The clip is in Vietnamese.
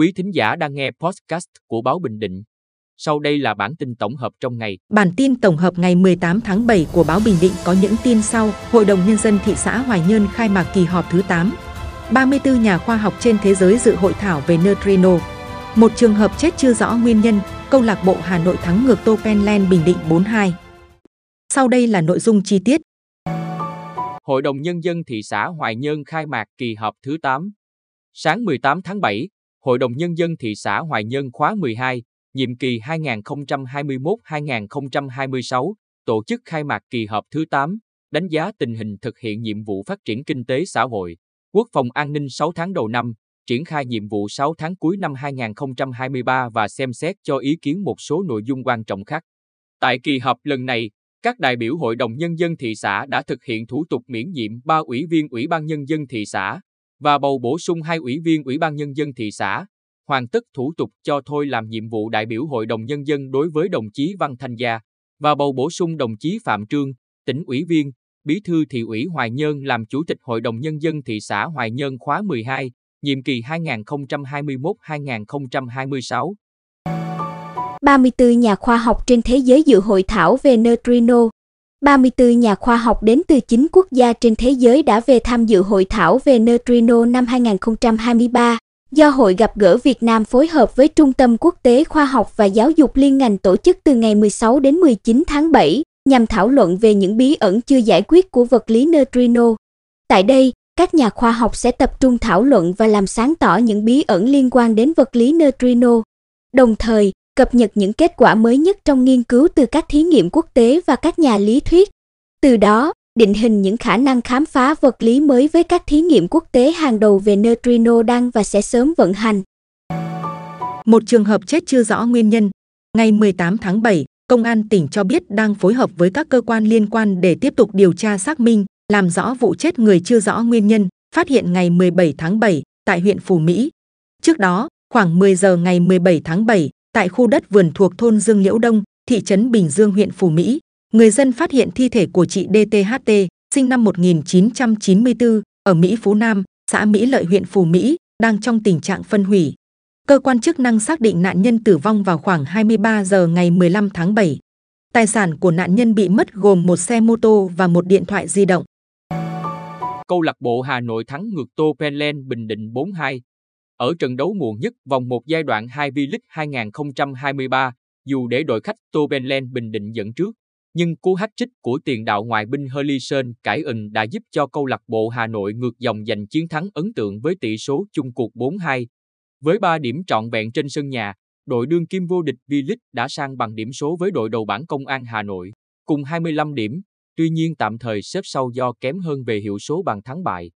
Quý thính giả đang nghe podcast của Báo Bình Định. Sau đây là bản tin tổng hợp trong ngày. Bản tin tổng hợp ngày 18 tháng 7 của Báo Bình Định có những tin sau. Hội đồng Nhân dân thị xã Hoài Nhơn khai mạc kỳ họp thứ 8. 34 nhà khoa học trên thế giới dự hội thảo về neutrino. Một trường hợp chết chưa rõ nguyên nhân, câu lạc bộ Hà Nội thắng ngược Tô Penland Bình Định 4-2. Sau đây là nội dung chi tiết. Hội đồng Nhân dân thị xã Hoài Nhơn khai mạc kỳ họp thứ 8. Sáng 18 tháng 7, Hội đồng Nhân dân thị xã Hoài Nhân khóa 12, nhiệm kỳ 2021-2026, tổ chức khai mạc kỳ họp thứ 8, đánh giá tình hình thực hiện nhiệm vụ phát triển kinh tế xã hội, quốc phòng an ninh 6 tháng đầu năm, triển khai nhiệm vụ 6 tháng cuối năm 2023 và xem xét cho ý kiến một số nội dung quan trọng khác. Tại kỳ họp lần này, các đại biểu Hội đồng Nhân dân thị xã đã thực hiện thủ tục miễn nhiệm 3 ủy viên Ủy ban Nhân dân thị xã và bầu bổ sung hai ủy viên Ủy ban Nhân dân thị xã, hoàn tất thủ tục cho thôi làm nhiệm vụ đại biểu Hội đồng Nhân dân đối với đồng chí Văn Thanh Gia và bầu bổ sung đồng chí Phạm Trương, tỉnh ủy viên, bí thư thị ủy Hoài Nhơn làm chủ tịch Hội đồng Nhân dân thị xã Hoài Nhơn khóa 12, nhiệm kỳ 2021-2026. 34 nhà khoa học trên thế giới dự hội thảo về neutrino. 34 nhà khoa học đến từ 9 quốc gia trên thế giới đã về tham dự hội thảo về neutrino năm 2023 do Hội gặp gỡ Việt Nam phối hợp với Trung tâm Quốc tế Khoa học và Giáo dục liên ngành tổ chức từ ngày 16 đến 19 tháng 7 nhằm thảo luận về những bí ẩn chưa giải quyết của vật lý neutrino. Tại đây, các nhà khoa học sẽ tập trung thảo luận và làm sáng tỏ những bí ẩn liên quan đến vật lý neutrino. Đồng thời, cập nhật những kết quả mới nhất trong nghiên cứu từ các thí nghiệm quốc tế và các nhà lý thuyết. Từ đó, định hình những khả năng khám phá vật lý mới với các thí nghiệm quốc tế hàng đầu về neutrino đang và sẽ sớm vận hành. Một trường hợp chết chưa rõ nguyên nhân. Ngày 18 tháng 7, Công an tỉnh cho biết đang phối hợp với các cơ quan liên quan để tiếp tục điều tra xác minh, làm rõ vụ chết người chưa rõ nguyên nhân, phát hiện ngày 17 tháng 7 tại huyện Phù Mỹ. Trước đó, khoảng 10 giờ ngày 17 tháng 7, tại khu đất vườn thuộc thôn Dương Liễu Đông, thị trấn Bình Dương huyện Phù Mỹ, người dân phát hiện thi thể của chị DTHT, sinh năm 1994, ở Mỹ Phú Nam, xã Mỹ Lợi huyện Phù Mỹ, đang trong tình trạng phân hủy. Cơ quan chức năng xác định nạn nhân tử vong vào khoảng 23 giờ ngày 15 tháng 7. Tài sản của nạn nhân bị mất gồm một xe mô tô và một điện thoại di động. Câu lạc bộ Hà Nội thắng ngược Tô Penland Bình Định 42 ở trận đấu muộn nhất vòng một giai đoạn 2 V-League 2023, dù để đội khách Tobenland Bình Định dẫn trước, nhưng cú hat trích của tiền đạo ngoại binh Hurlison cải ẩn đã giúp cho câu lạc bộ Hà Nội ngược dòng giành chiến thắng ấn tượng với tỷ số chung cuộc 4-2. Với 3 điểm trọn vẹn trên sân nhà, đội đương kim vô địch V-League đã sang bằng điểm số với đội đầu bảng Công an Hà Nội, cùng 25 điểm, tuy nhiên tạm thời xếp sau do kém hơn về hiệu số bàn thắng bại.